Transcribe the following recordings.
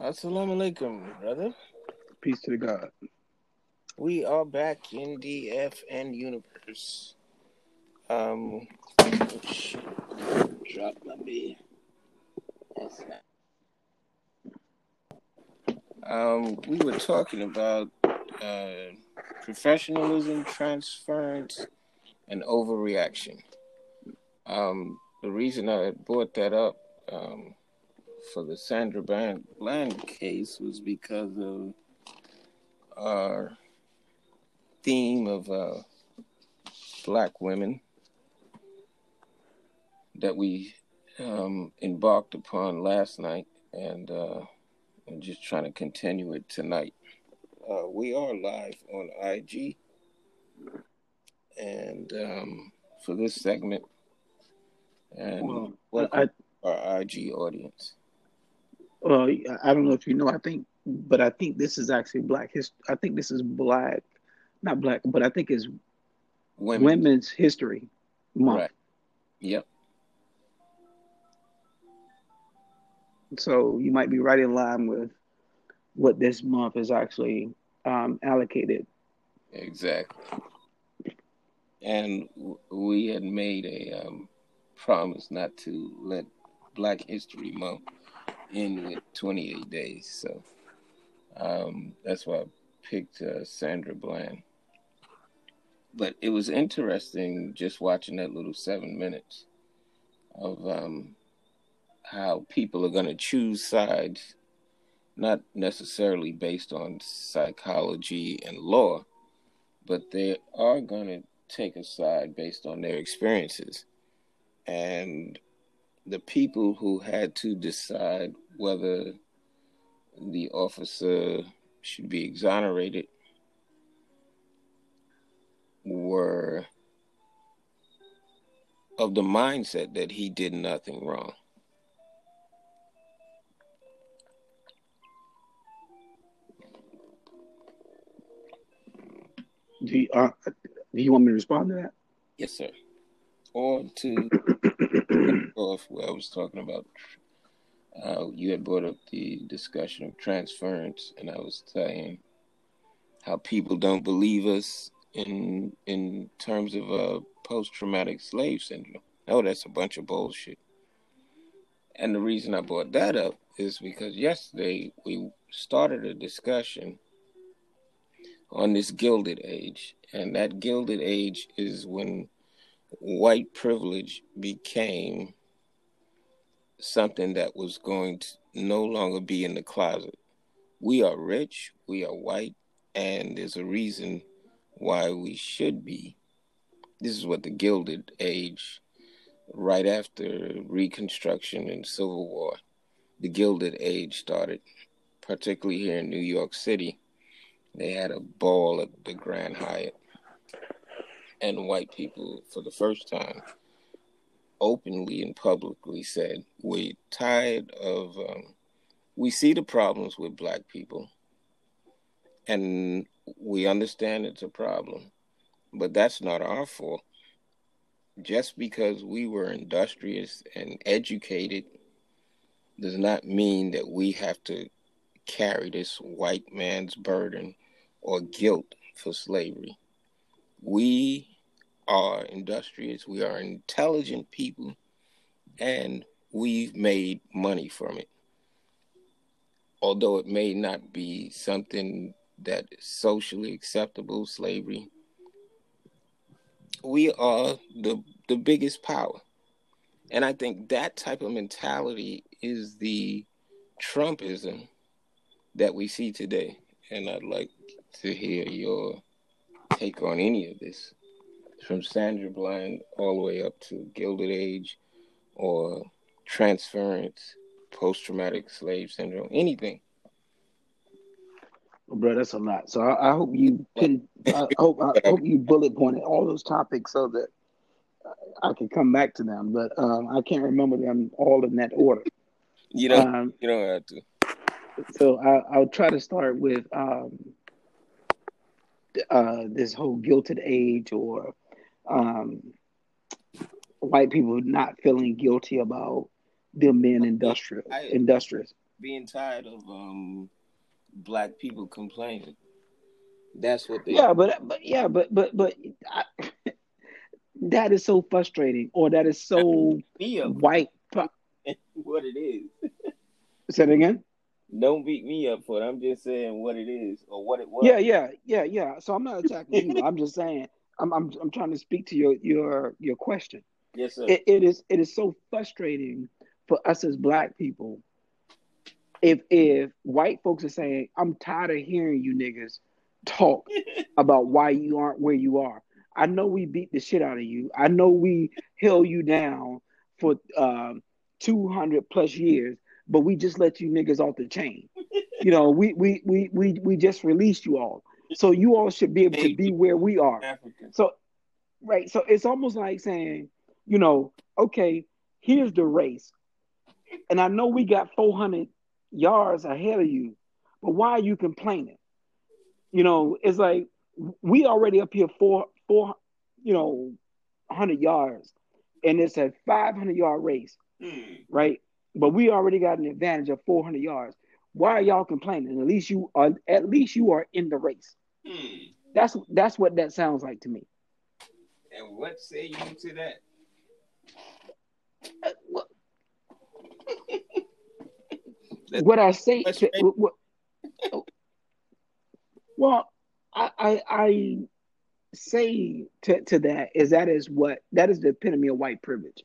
Assalamu alaikum, brother. Peace to the God. We are back in the FN universe. Um, drop my beer. That's Um, we were talking about uh, professionalism, transference, and overreaction. Um, the reason I brought that up um, for the Sandra Bland, case was because of our theme of uh, black women that we um, embarked upon last night, and uh, I'm just trying to continue it tonight. Uh, we are live on IG, and um, for this segment, and Well, welcome I, our IG audience. Well, I don't know if you know. I think, but I think this is actually Black history. I think this is Black, not Black, but I think it's Women, Women's History Month. right? Yep. So you might be right in line with what this month is actually um, allocated. Exactly. And we had made a um, promise not to let Black History Month end with 28 days. So um, that's why I picked uh, Sandra Bland. But it was interesting just watching that little seven minutes of um, how people are going to choose sides, not necessarily based on psychology and law, but they are going to take a side based on their experiences. And the people who had to decide whether the officer should be exonerated were of the mindset that he did nothing wrong. Do you, uh, do you want me to respond to that? Yes, sir. Or to off where I was talking about, uh, you had brought up the discussion of transference, and I was saying how people don't believe us in in terms of uh, post traumatic slave syndrome. Oh, that's a bunch of bullshit. And the reason I brought that up is because yesterday we started a discussion on this gilded age, and that gilded age is when white privilege became something that was going to no longer be in the closet. We are rich, we are white, and there's a reason why we should be. This is what the Gilded Age, right after Reconstruction and Civil War, the Gilded Age started, particularly here in New York City. They had a ball at the Grand Hyatt, and white people, for the first time, openly and publicly said, We're tired of, um, we see the problems with black people, and we understand it's a problem, but that's not our fault. Just because we were industrious and educated does not mean that we have to carry this white man's burden or guilt for slavery. We are industrious, we are intelligent people, and we've made money from it. Although it may not be something that is socially acceptable, slavery, we are the the biggest power. And I think that type of mentality is the Trumpism that we see today. And I'd like to hear your take on any of this. From Sandra Bland all the way up to Gilded Age or transference, post traumatic slave syndrome, anything. Bro, that's a lot. So I, I hope you can. I hope I hope you bullet pointed all those topics so that I can come back to them. But um, I can't remember them all in that order. You know, Um, you don't have to. so I, I'll try to start with um, uh, this whole gilded age or um, white people not feeling guilty about them being industrial, I- industrious. being tired of um black people complaining. That's what they. Yeah, but but yeah, but but but I, that is so frustrating, or that is so white. what it is. Say it again. Don't beat me up for it. I'm just saying what it is or what it was. Yeah, yeah, yeah, yeah. So I'm not attacking you. I'm just saying I'm I'm I'm trying to speak to your your your question. Yes, sir. It, it is it is so frustrating for us as black people. If if white folks are saying, I'm tired of hearing you niggas talk about why you aren't where you are. I know we beat the shit out of you. I know we held you down for um, 200 plus years, but we just let you niggas off the chain. You know, we we we we we just released you all. So you all should be able to be where we are. So right, so it's almost like saying, you know, okay, here's the race. And I know we got 400 yards ahead of you, but why are you complaining? You know, it's like we already up here four four, you know, hundred yards, and it's a five hundred yard race, mm. right? But we already got an advantage of four hundred yards. Why are y'all complaining? At least you are at least you are in the race. Mm. That's that's what that sounds like to me. And what say you to that? Uh, what, what I say, to, what, well, I, I, I say to, to that is that is what that is the epitome of white privilege,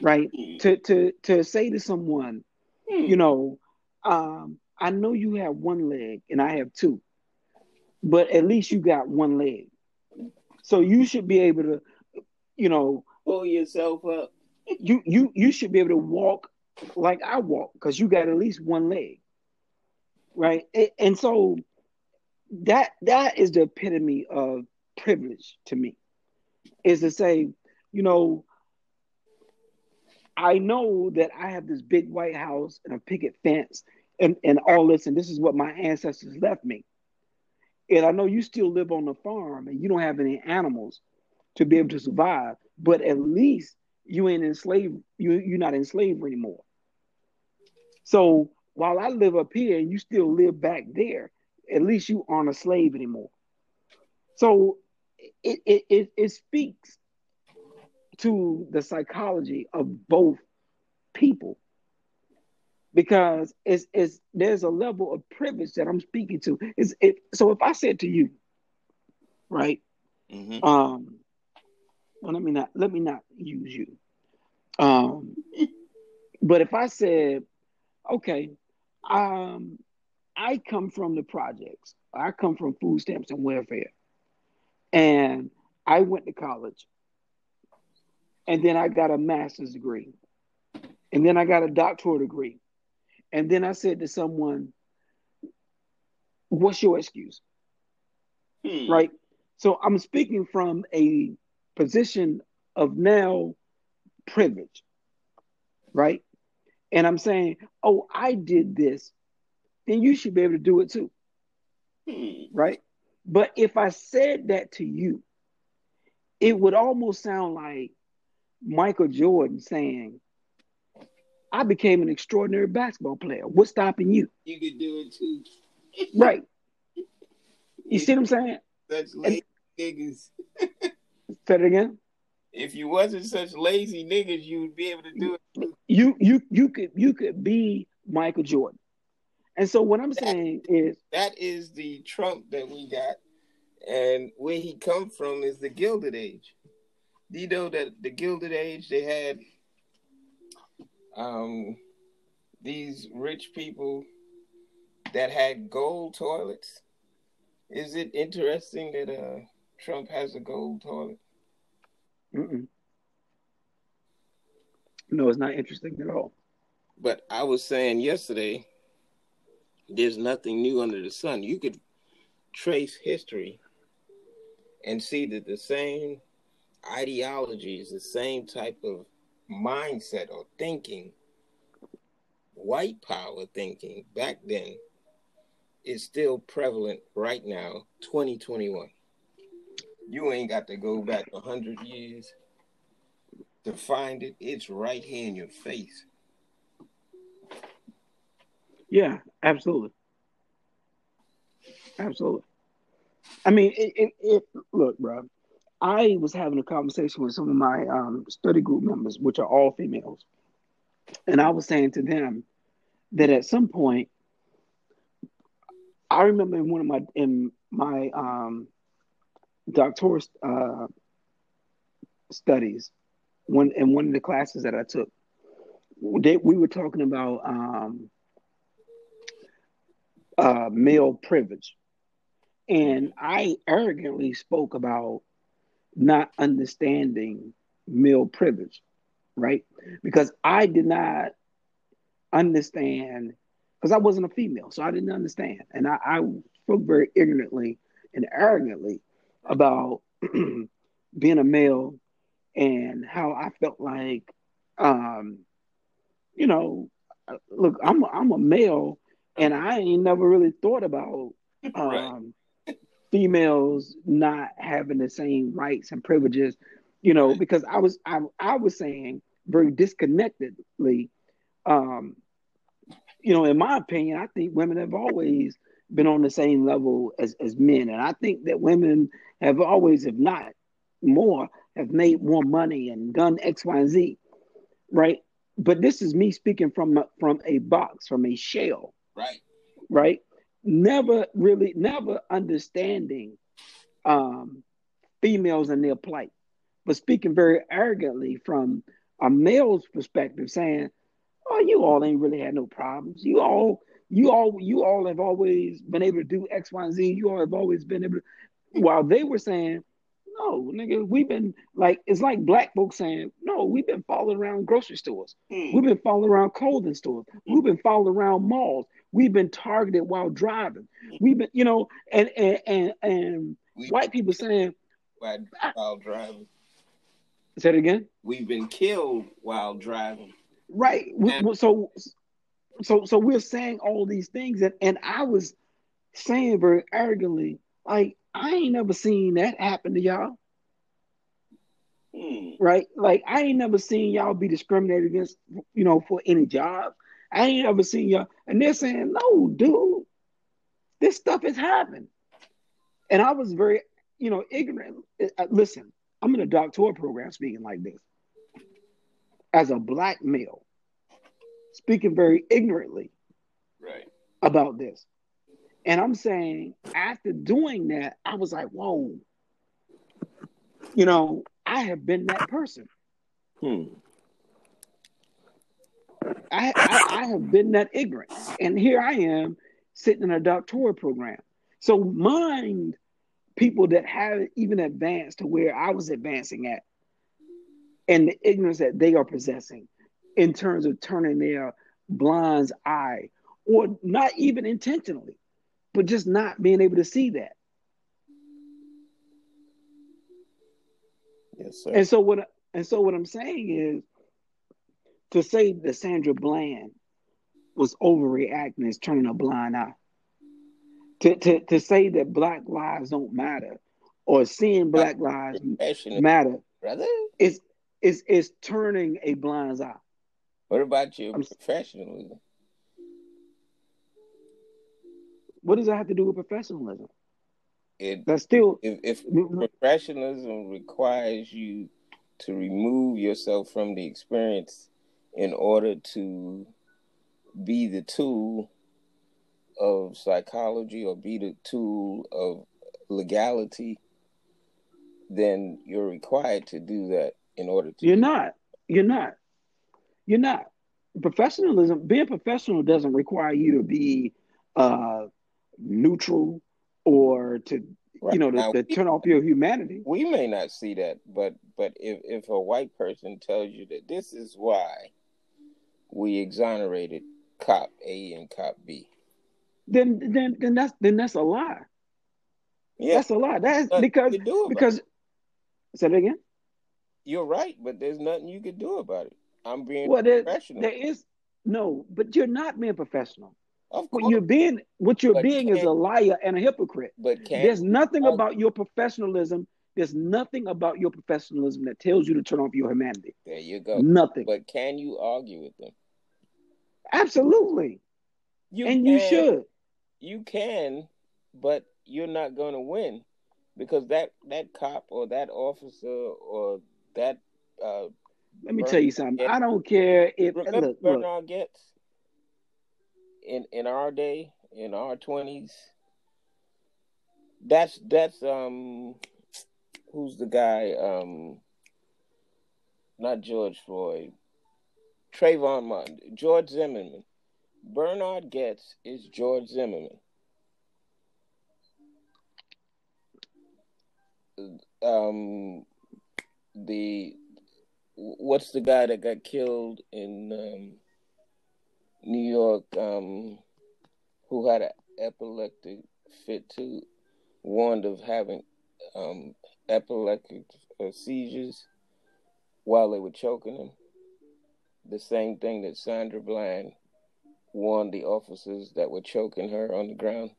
right? Mm. To to to say to someone, mm. you know, um, I know you have one leg and I have two, but at least you got one leg, so you should be able to, you know, pull yourself up. you you you should be able to walk like I walk because you got at least one leg, right? And so that that is the epitome of privilege to me is to say you know i know that i have this big white house and a picket fence and, and all this and this is what my ancestors left me and i know you still live on the farm and you don't have any animals to be able to survive but at least you ain't enslaved you, you're not in slavery anymore so while i live up here and you still live back there at least you aren't a slave anymore. So it, it, it, it speaks to the psychology of both people because it's, it's there's a level of privilege that I'm speaking to. Is it so if I said to you, right? Mm-hmm. Um well let me not let me not use you. Um but if I said, okay, um I come from the projects. I come from food stamps and welfare. And I went to college. And then I got a master's degree. And then I got a doctoral degree. And then I said to someone, What's your excuse? Hmm. Right? So I'm speaking from a position of now privilege. Right? And I'm saying, Oh, I did this then you should be able to do it too. Hmm. Right? But if I said that to you, it would almost sound like Michael Jordan saying, I became an extraordinary basketball player. What's stopping you? You could do it too. right. You see what I'm saying? Such lazy niggas. say it again. If you wasn't such lazy niggas, you would be able to do it. You you you could you could be Michael Jordan. And so what I'm saying is that is the Trump that we got, and where he come from is the Gilded Age. Do you know that the Gilded Age they had um these rich people that had gold toilets? Is it interesting that uh Trump has a gold toilet? Mm-mm. No, it's not interesting at all. But I was saying yesterday there's nothing new under the sun. You could trace history and see that the same ideologies, the same type of mindset or thinking, white power thinking back then is still prevalent right now, 2021. You ain't got to go back 100 years to find it. It's right here in your face. Yeah, absolutely, absolutely. I mean, it, it, it look, bro. I was having a conversation with some of my um, study group members, which are all females, and I was saying to them that at some point, I remember in one of my in my um, doctoral uh, studies, one in one of the classes that I took, they, we were talking about um, uh, male privilege, and I arrogantly spoke about not understanding male privilege, right? Because I did not understand, because I wasn't a female, so I didn't understand. And I, I spoke very ignorantly and arrogantly about being a male and how I felt like, um, you know, look, I'm I'm a male, and I ain't never really thought about um, females not having the same rights and privileges, you know, because I was I, I was saying very disconnectedly, um, you know, in my opinion, I think women have always been on the same level as, as men. And I think that women have always, if not more, have made more money and done X, Y, and Z. Right. But this is me speaking from from a box, from a shell. Right. Right never really never understanding um, females and their plight, but speaking very arrogantly from a male's perspective, saying, "Oh, you all ain't really had no problems. You all, you all, you all have always been able to do X, Y, and Z. You all have always been able." to While they were saying, "No, nigga, we've been like it's like black folks saying, no, we've been following around grocery stores. Mm. We've been following around clothing stores. We've been following around malls. We've been targeted while driving. We've been, you know, and and and, and white people saying while driving. Say it again. We've been killed while driving. Right. And- so so so we're saying all these things, and and I was saying very arrogantly, like I ain't never seen that happen to y'all. Hmm. Right? Like I ain't never seen y'all be discriminated against, you know, for any job. I ain't ever seen y'all. And they're saying, no, dude, this stuff is happening. And I was very, you know, ignorant. Uh, listen, I'm in a doctoral program speaking like this. As a black male, speaking very ignorantly right. about this. And I'm saying, after doing that, I was like, whoa, you know, I have been that person. Hmm. I, I, I have been that ignorant. And here I am sitting in a doctoral program. So mind people that have even advanced to where I was advancing at and the ignorance that they are possessing in terms of turning their blind's eye or not even intentionally, but just not being able to see that. Yes, sir. And so what and so what I'm saying is to say that Sandra Bland was overreacting is turning a blind eye. To, to, to say that black lives don't matter or seeing black lives matter brother is is is turning a blind eye. What about your I'm, professionalism? What does that have to do with professionalism? It, That's still if, if mm-hmm. professionalism requires you to remove yourself from the experience in order to be the tool of psychology or be the tool of legality, then you're required to do that in order to. You're not. You're not. You're not. Professionalism, being professional doesn't require you to be uh, neutral or to Right. you know, to, now, to, turn off your humanity. We may not see that, but but if if a white person tells you that this is why we exonerated cop A and cop B. Then then then that's then that's a lie. Yeah. That's a lie. That's because because it. say it again. You're right, but there's nothing you can do about it. I'm being well, there, professional. There is no, but you're not being professional. Of course. What you're being what you're but being is a liar and a hypocrite. But there's nothing about your professionalism there's nothing about your professionalism that tells you to turn off your humanity. There you go. Nothing. But can you argue with them? Absolutely. You and can, you should. You can, but you're not going to win because that that cop or that officer or that. Uh, Let me tell you something. I don't care if remember look, Bernhard Goetz in in our day in our twenties. That's that's um who's the guy um not George Floyd Trayvon Martin George Zimmerman. Bernhard Goetz is George Zimmerman. Um the what's the guy that got killed in um, New York um, who had an epileptic fit too? Warned of having um, epileptic uh, seizures while they were choking him the same thing that Sandra Bland warned the officers that were choking her on the ground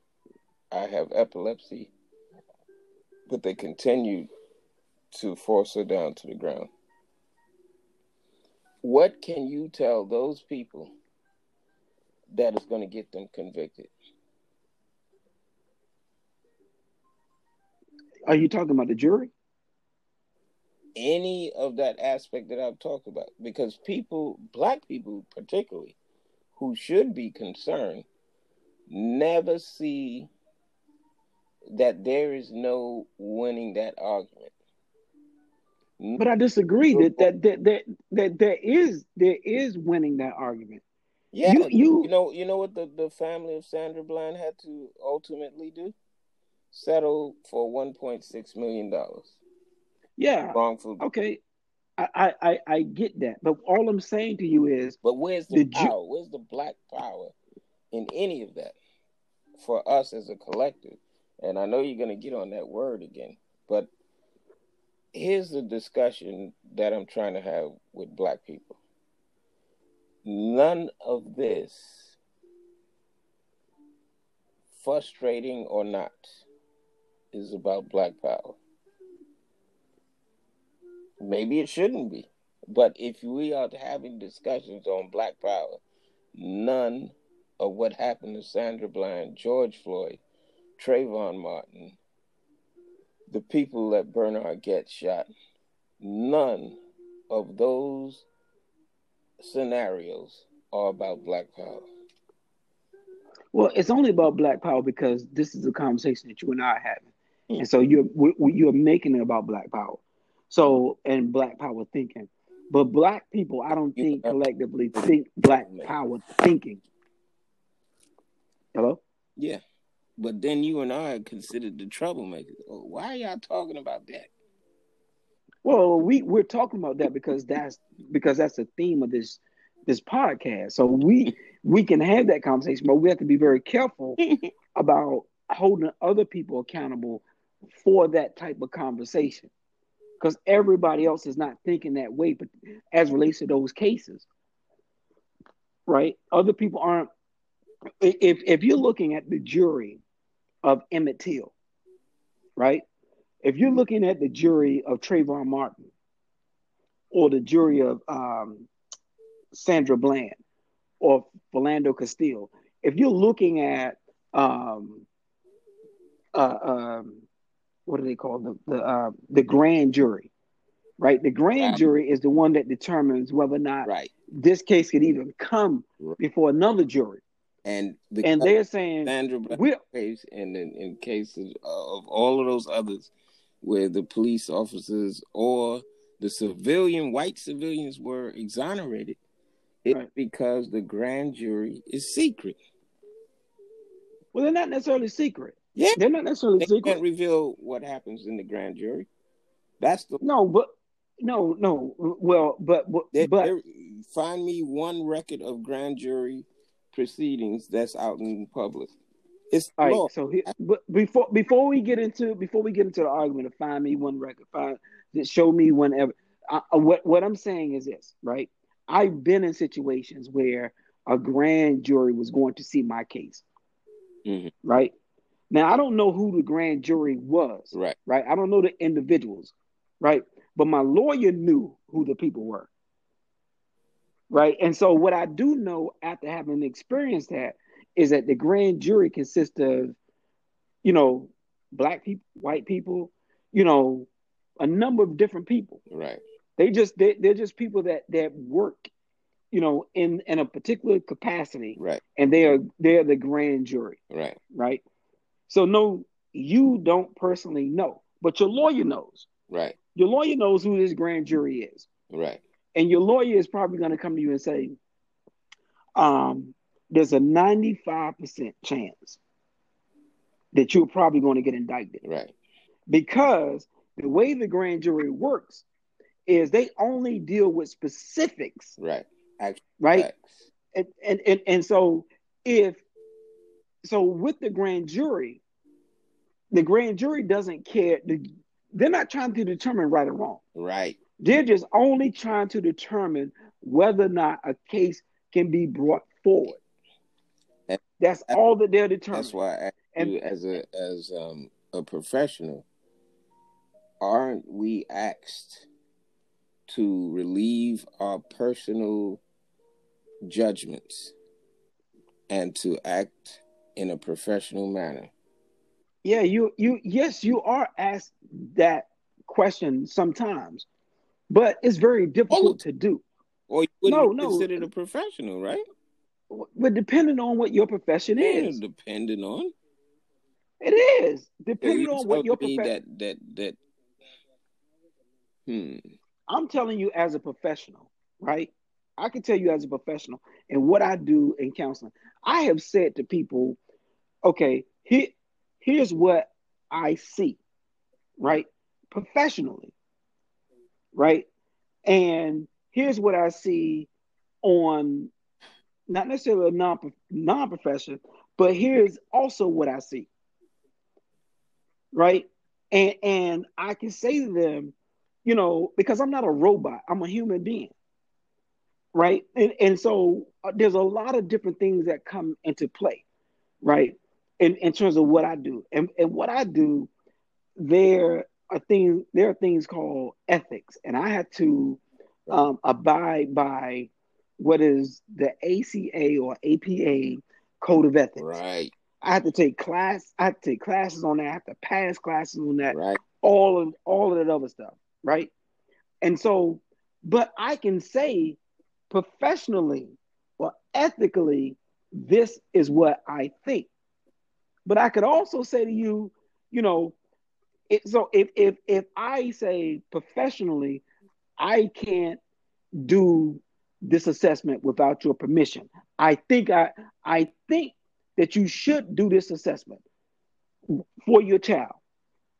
I have epilepsy but they continued to force her down to the ground. What can you tell those people that is going to get them convicted? Are you talking about the jury? Any of that aspect that I've talked about. Because people, black people particularly, who should be concerned, never see that there is no winning that argument. But I disagree that that that that, that there is there is winning that argument. Yeah, you, you, you know you know what the, the family of Sandra Bland had to ultimately do? Settle for one point six million dollars. Yeah. Wrongful. Okay. I, I I get that, but all I'm saying to you is, but where's the, power? Where's the black power in any of that for us as a collective? And I know you're going to get on that word again, but here's the discussion that I'm trying to have with black people. None of this, frustrating or not, is about black power. Maybe it shouldn't be. But if we are having discussions on black power, none of what happened to Sandra Bland, George Floyd, Trayvon Martin, the people that Bernhard Goetz shot, none of those scenarios are about black power. Well, it's only about black power because this is a conversation that you and I are having, mm. and so you're you're making it about black power. So and black power thinking, but black people, I don't think collectively think black power thinking. Hello. Yeah. But then you and I are considered the troublemakers. Why are y'all talking about that? Well, we we're talking about that because that's because that's the theme of this this podcast. So we we can have that conversation, but we have to be very careful about holding other people accountable for that type of conversation. Because everybody else is not thinking that way, but as relates to those cases. Right? Other people aren't if if you're looking at the jury of Emmett Till, right? If you're looking at the jury of Trayvon Martin or the jury of um, Sandra Bland or Philando Castile, if you're looking at um, uh, um, what do they call the the, uh, the grand jury, right? The grand right. jury is the one that determines whether or not right. this case could even come before another jury. And the and they're saying Sandra Bland case, and in, in cases of all of those others, where the police officers or the civilian white civilians were exonerated, it's right. because the grand jury is secret. Well, they're not necessarily secret. Yeah, they're not necessarily they secret. Can't reveal what happens in the grand jury. That's the no, but no, no. Well, but but, they, but find me one record of grand jury proceedings that's out in public. It's all right. So he, but before before we get into before we get into the argument of find me one record, find that show me whenever. Uh, what what I'm saying is this, right? I've been in situations where a grand jury was going to see my case, mm-hmm. right? Now I don't know who the grand jury was, right? Right. I don't know the individuals, right? But my lawyer knew who the people were right? And so, what I do know after having experienced that is that the grand jury consists of, you know, black people, white people, you know, a number of different people. Right. They just they, they're just people that that work, you know, in in a particular capacity. Right. And they are they're the grand jury. Right. Right. So no, you don't personally know, but your lawyer knows. Right. Your lawyer knows who this grand jury is. Right. And your lawyer is probably going to come to you and say, um, there's a 95% chance that you're probably going to get indicted. Right. Because the way the grand jury works is they only deal with specifics. Right. Act- right. And, and and and so if so with the grand jury, the grand jury doesn't care. They're not trying to determine right or wrong. Right. They're just only trying to determine whether or not a case can be brought forward. And that's all that they're determining. That's why I and, you as a as um, a professional, aren't we asked to relieve our personal judgments and to act in a professional manner? Yeah, you you yes, you are asked that question sometimes, but it's very difficult to do. Or you wouldn't no, consider no. a professional, right? But depending on what your profession yeah, is, depending on it is depending on what your profession. That that that. Hmm. I'm telling you as a professional, right? I can tell you as a professional and what I do in counseling. I have said to people, okay, here, here's what I see, right? Professionally, right? And here's what I see on not necessarily a non non profession, but here's also what I see. Right? And and I can say to them, you know, because I'm not a robot, I'm a human being. Right? And and so uh, there's a lot of different things that come into play, right? In in terms of what I do. And and what I do, there are things there are things called ethics, and I have to um, abide by what is the ACA or APA code of ethics. Right. I have to take class. I have to take classes on that. I have to pass classes on that. Right. All of all of that other stuff. Right. And so, but I can say professionally or ethically, this is what I think. But I could also say to you, you know, it, so if if if I say professionally, I can't do this assessment without your permission. I think I I think that you should do this assessment for your child.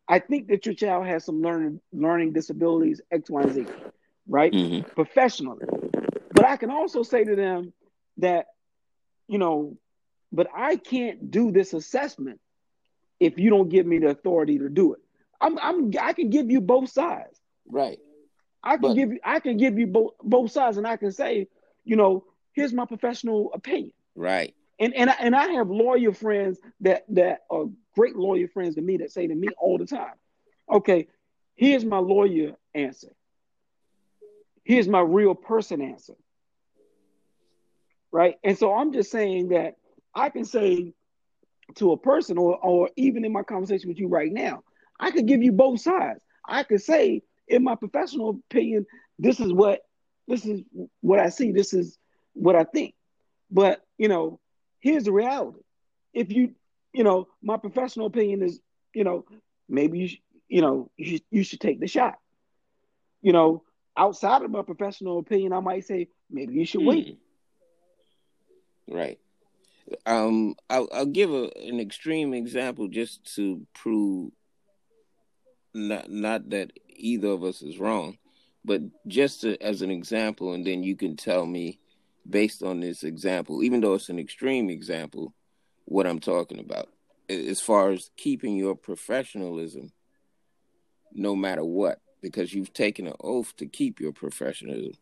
I think that your child has some learning learning disabilities X, Y, and Z, right? Mm-hmm. Professionally. But I can also say to them that, you know, but I can't do this assessment if you don't give me the authority to do it. I'm, I'm I can give you both sides. Right. I can but, give you I can give you both both sides, and I can say, you know, here's my professional opinion. Right. And and I, and I have lawyer friends that that are great lawyer friends to me that say to me all the time, okay, here's my lawyer answer. Here's my real person answer. Right. And so I'm just saying that I can say to a person or or even in my conversation with you right now, I could give you both sides. I could say in my professional opinion, this is what this is what I see. This is what I think. But you know, here's the reality. If you, you know, my professional opinion is, you know, maybe you, sh- you know, you, sh- you should take the shot. You know, outside of my professional opinion, I might say maybe you should wait. Hmm. Right. Um, I'll, I'll give a, an extreme example just to prove not not that either of us is wrong, but just to, as an example, and then you can tell me based on this example, even though it's an extreme example, what I'm talking about as far as keeping your professionalism no matter what, because you've taken an oath to keep your professionalism.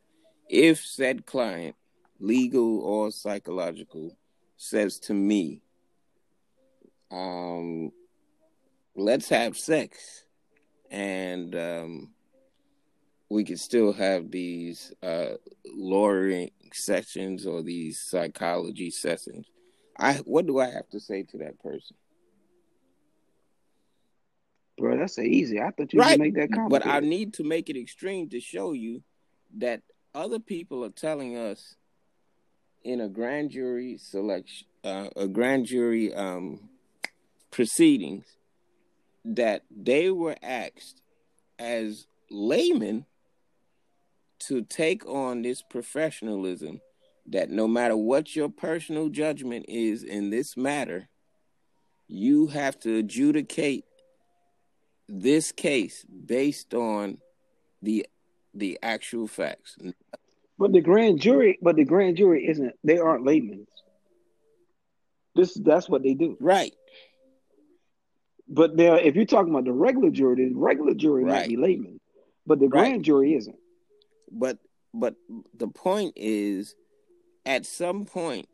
If said client, legal or psychological, says to me, um, let's have sex and um, we could still have these uh, lawyering sessions or these psychology sessions. I what do I have to say to that person? Bro, that's so easy. I thought you right. make that complicated. But I need to make it extreme to show you that other people are telling us in a grand jury selection, uh, a grand jury um, proceedings, that they were asked as laymen to take on this professionalism that no matter what your personal judgment is in this matter, you have to adjudicate this case based on the the actual facts. But the grand jury, but the grand jury isn't. They aren't laymen. This that's what they do, right? But there, if you're talking about the regular jury, the regular jury right. might be laymen, but the grand jury isn't. But but the point is, at some point,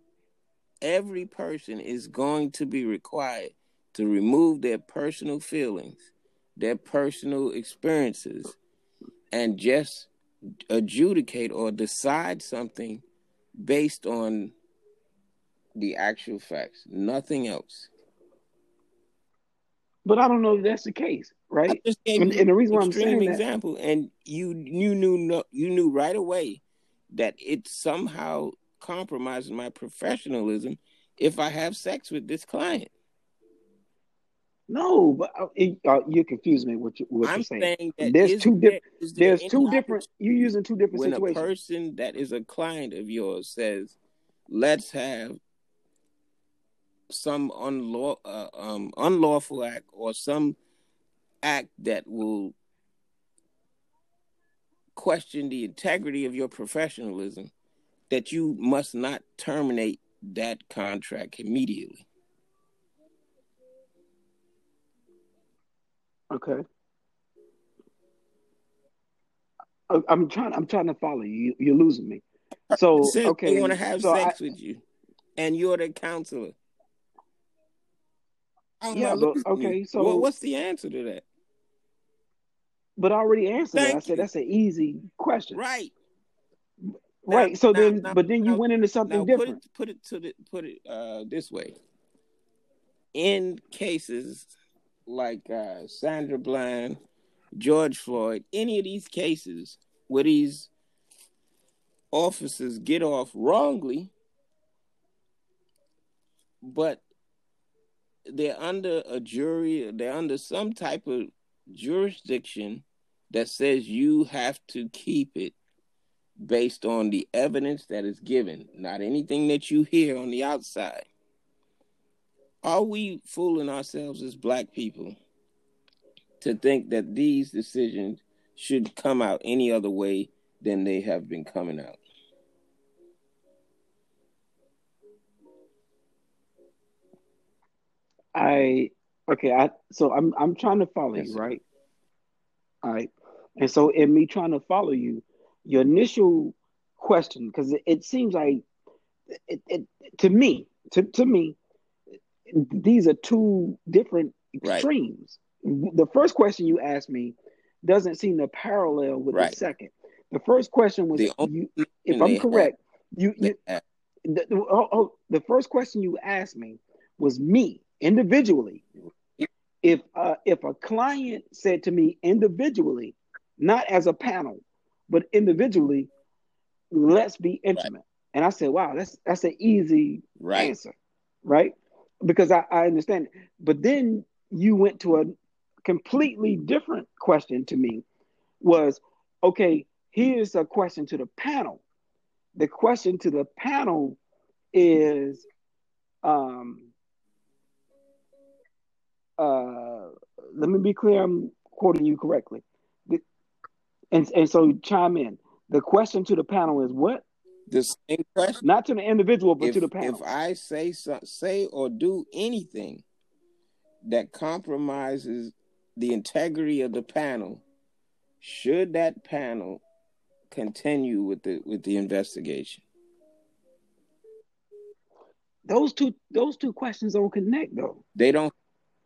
every person is going to be required to remove their personal feelings their personal experiences and just adjudicate or decide something based on the actual facts, nothing else. But I don't know if that's the case, right? And, and, the reason why I'm saying example, that, and you you knew no, you knew right away that it somehow compromises my professionalism if I have sex with this client. No, but uh, uh, you confuse me. What, you, what I'm you're saying? saying there's two different. There, there's two different. You're using two different when situations. When a person that is a client of yours says, "Let's have some unlaw, uh, um, unlawful act or some act that will question the integrity of your professionalism," that you must not terminate that contract immediately. Okay. I'm trying. I'm trying to follow you. You're losing me. So okay, they want to have so sex I, with you, and you're the counselor. I'm yeah, but okay. So well, what's the answer to that? But I already answered Thank it. I said that's an easy question. Right. Right. Now, so now, then, now, but then you went into something different. Put it, put it to the put it uh, this way. In cases like uh, Sandra Bland, George Floyd, any of these cases where these officers get off wrongly, but they're under a jury, they're under some type of jurisdiction that says you have to keep it based on the evidence that is given, not anything that you hear on the outside. Are we fooling ourselves as black people to think that these decisions should come out any other way than they have been coming out? I okay, I so I'm I'm trying to follow yes, you, right? All right. And so in me trying to follow you, your initial question, because it, it, seems like it, it to me, to, to me, these are two different extremes. Right. The first question you asked me doesn't seem to parallel with right. the second. The first question was, you, if I'm correct, you, you the, oh, oh, the first question you asked me was me individually. If uh, if a client said to me individually, not as a panel, but individually, let's be intimate. Right. And I said, wow, that's that's an easy right. answer, right? Because I, I understand. But then you went to a completely different question to me was okay, here's a question to the panel. The question to the panel is um uh let me be clear I'm quoting you correctly. And and so chime in. The question to the panel is what? The same question, not to the individual, but if, to the panel. If I say so, say or do anything that compromises the integrity of the panel, should that panel continue with the with the investigation? Those two those two questions don't connect though. They don't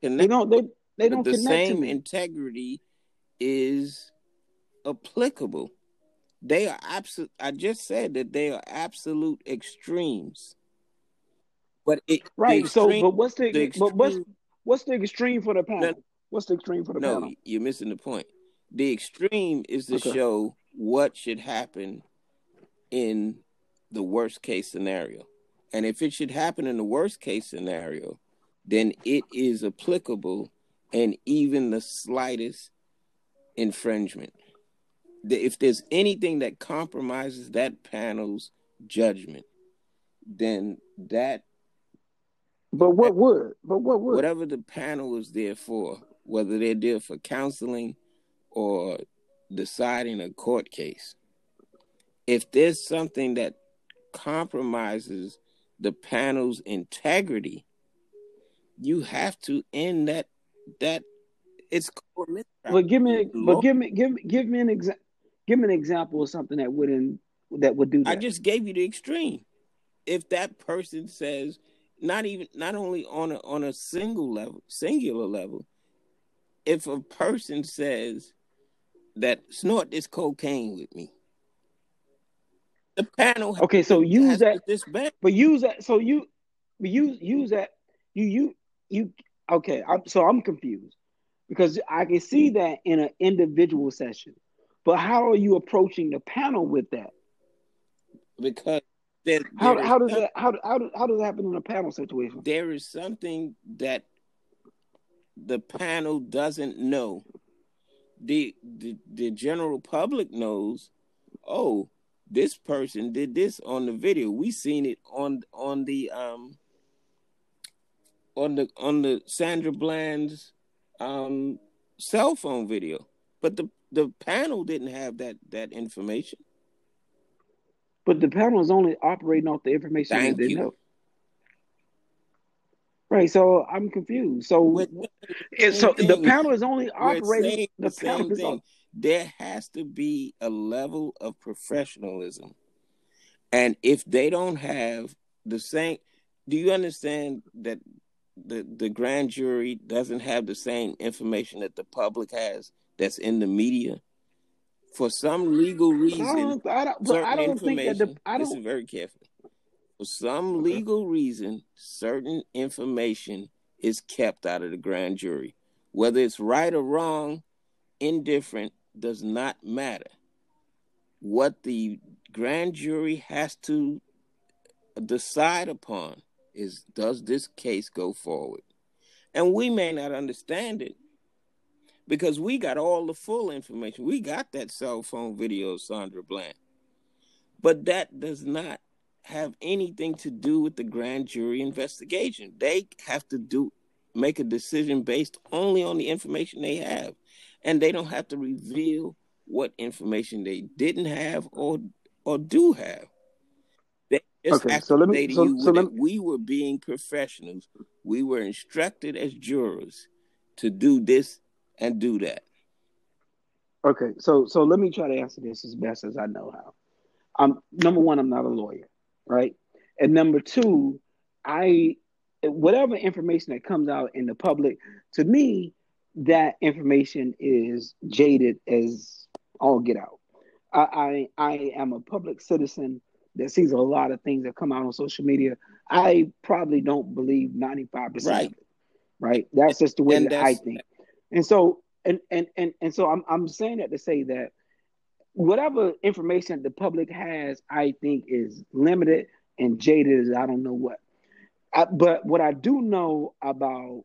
connect. They don't they, they don't the connect same integrity is applicable they are absolute. I just said that they are absolute extremes. But it, right. extreme, so, but what's the, the extreme, but what's what's the extreme for the panel? No, what's the extreme for the no, panel? you're missing the point. The extreme is to Okay. show what should happen in the worst case scenario. And if it should happen in the worst case scenario, then it is applicable and even the slightest infringement. The- If there's anything that compromises that panel's judgment, then that But what would? But what would? whatever the panel is there for, whether they're there for counseling or deciding a court case, if there's something that compromises the panel's integrity, you have to end that that it's called. But give me, but give me, give me, give me an example. Give me an example of something that wouldn't that would do that. I just gave you the extreme. If that person says not even not only on a on a single level, singular level, if a person says that snort this cocaine with me, the panel has okay, so use that, disband. but use that. So you, but use use that. You you you. Okay, I'm, so I'm confused because I can see mm-hmm. that in an individual session, but how are you approaching the panel with that? because there, How how does that how how does, how does that happen in a panel situation? there is something that the panel doesn't know. The, the the general public knows, oh, this person did this on the video. We seen it on on the um on the on the Sandra Bland's um cell phone video. But the the panel didn't have that that information. But the panel is only operating off the information Thank that they you. know. Right, so I'm confused. So, With- so same the panel is only operating. The the panel is thing. on. There has to be a level of professionalism. And if they don't have the same, do you understand that the, the grand jury doesn't have the same information that the public has that's in the media? For some legal I reason, don't, I don't, but I certain don't think that the information, I listen don't. very carefully. For some legal reason, certain information is kept out of the grand jury. Whether it's right or wrong, indifferent, does not matter. What the grand jury has to decide upon is does this case go forward? And we may not understand it because we got all the full information. We got that cell phone video of Sandra Bland. But that does not have anything to do with the grand jury investigation. They have to do make a decision based only on the information they have. And they don't have to reveal what information they didn't have or or do have. They just Okay, so let me- so- so let that we were being professionals. We were instructed as jurors to do this and do that. Okay, so so let me try to answer this as best as I know how. Um, number one, I'm not a lawyer, right? And number two, I whatever information that comes out in the public, to me, that information is jaded as all get out. I I, I am a public citizen that sees a lot of things that come out on social media. I probably don't believe 95% Right. of it. Right. That's just the way And that I think. And so and and and and so I'm I'm saying that to say that whatever information the public has, I think is limited and jaded as I don't know what. I, but what I do know about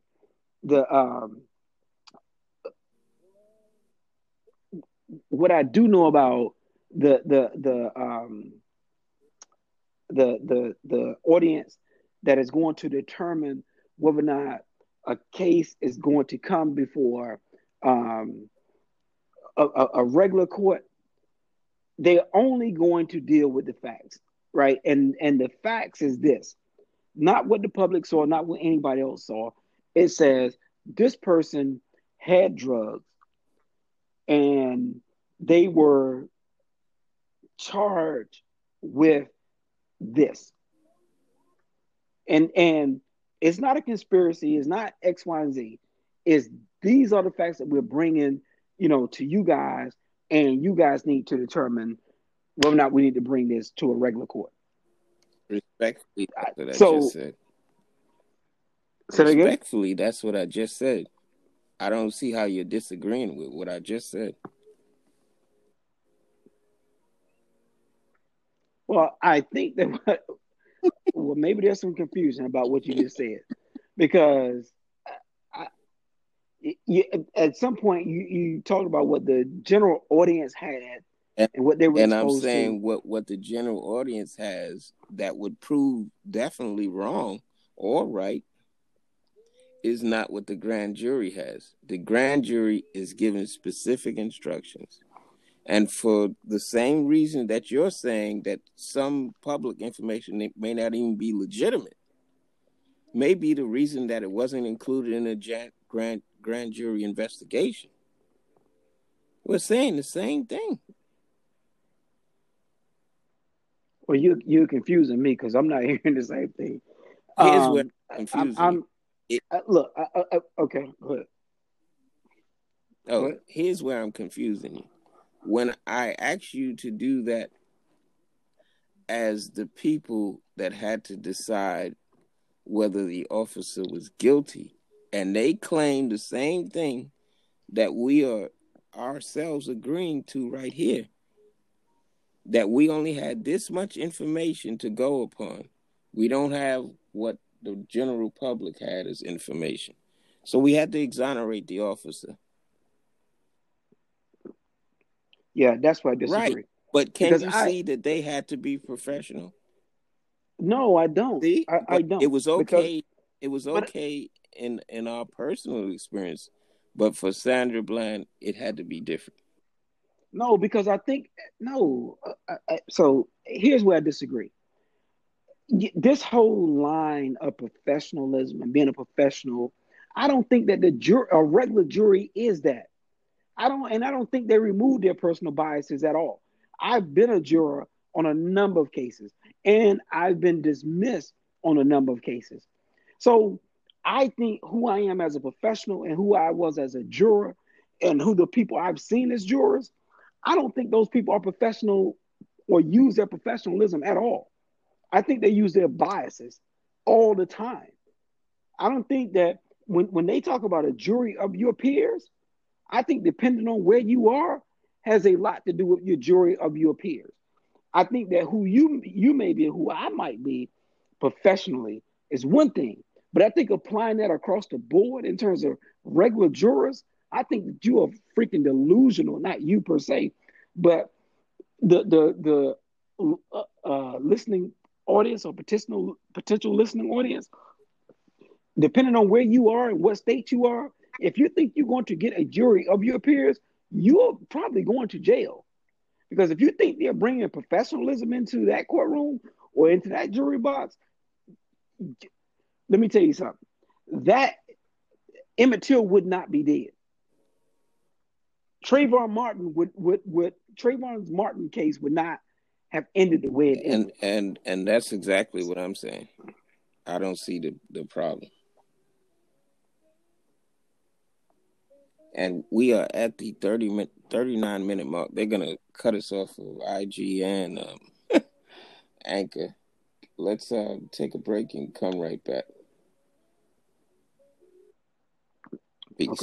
the um, what I do know about the the the um, the the the audience that is going to determine whether or not a case is going to come before um, a, a, regular court, they're only going to deal with the facts, right? And and the facts is this, not what the public saw, not what anybody else saw. It says this person had drugs and they were charged with this. And and it's not a conspiracy, it's not X, Y, and Z. It's these are the facts that we're bringing, you know, to you guys, and you guys need to determine whether or not we need to bring this to a regular court. Respectfully, that's what I So- just said. Say that again? Respectfully, that's what I just said. I don't see how you're disagreeing with what I just said. Well, I think that well, maybe there's some confusion about what you just said because I, you, at some point you, you talked about what the general audience had And, and what they were and I'm saying to. what what the general audience has that would prove definitely wrong or right is not what the grand jury has. The grand jury is given specific instructions. And for the same reason that you're saying that some public information may not even be legitimate, may be the reason that it wasn't included in a grand grand jury investigation. We're saying the same thing. Well, you you're confusing me because I'm not hearing the same thing. Here's where Um, I'm I'm. I'm you. It, uh, look. I, I, I- okay, go ahead. Go oh, ahead. here's where I'm confusing you. When I asked you to do that as the people that had to decide whether the officer was guilty, and they claimed the same thing that we are ourselves agreeing to right here that we only had this much information to go upon. We don't have what the general public had as information. So we had to exonerate the officer. Yeah, that's why I disagree. Right. But can Because you I see that they had to be professional? no, I don't. See? I, I don't It was because okay. It was but okay in in our personal experience, but for Sandra Bland, it had to be different. no, because I think no. Uh, uh, uh, so here's where I disagree. This whole line of professionalism and being a professional, I don't think that the jury, a regular jury, is that. I don't, and I don't think they remove their personal biases at all. I've been a juror on a number of cases, and I've been dismissed on a number of cases. So I think who I am as a professional and who I was as a juror, and who the people I've seen as jurors, I don't think those people are professional or use their professionalism at all. I think they use their biases all the time. I don't think that when, when they talk about a jury of your peers, I think depending on where you are has a lot to do with your jury of your peers. I think that who you you may be, who I might be professionally is one thing, but I think applying that across the board in terms of regular jurors, I think that you are freaking delusional. Not you per se, but the the the uh, uh, listening audience or potential potential listening audience depending on where you are and what state you are, if you think you're going to get a jury of your peers, you're probably going to jail. Because if you think they're bringing professionalism into that courtroom or into that jury box, let me tell you something. That Emmett Till would not be dead. Trayvon Martin would would would Trayvon's Martin case would not have ended the way it And ended. and and that's exactly what I'm saying. I don't see the the problem. And we are at the 30 min, 39 minute mark. They're gonna cut us off of IG and um, Anchor. Let's uh, take a break and come right back. Peace. Okay.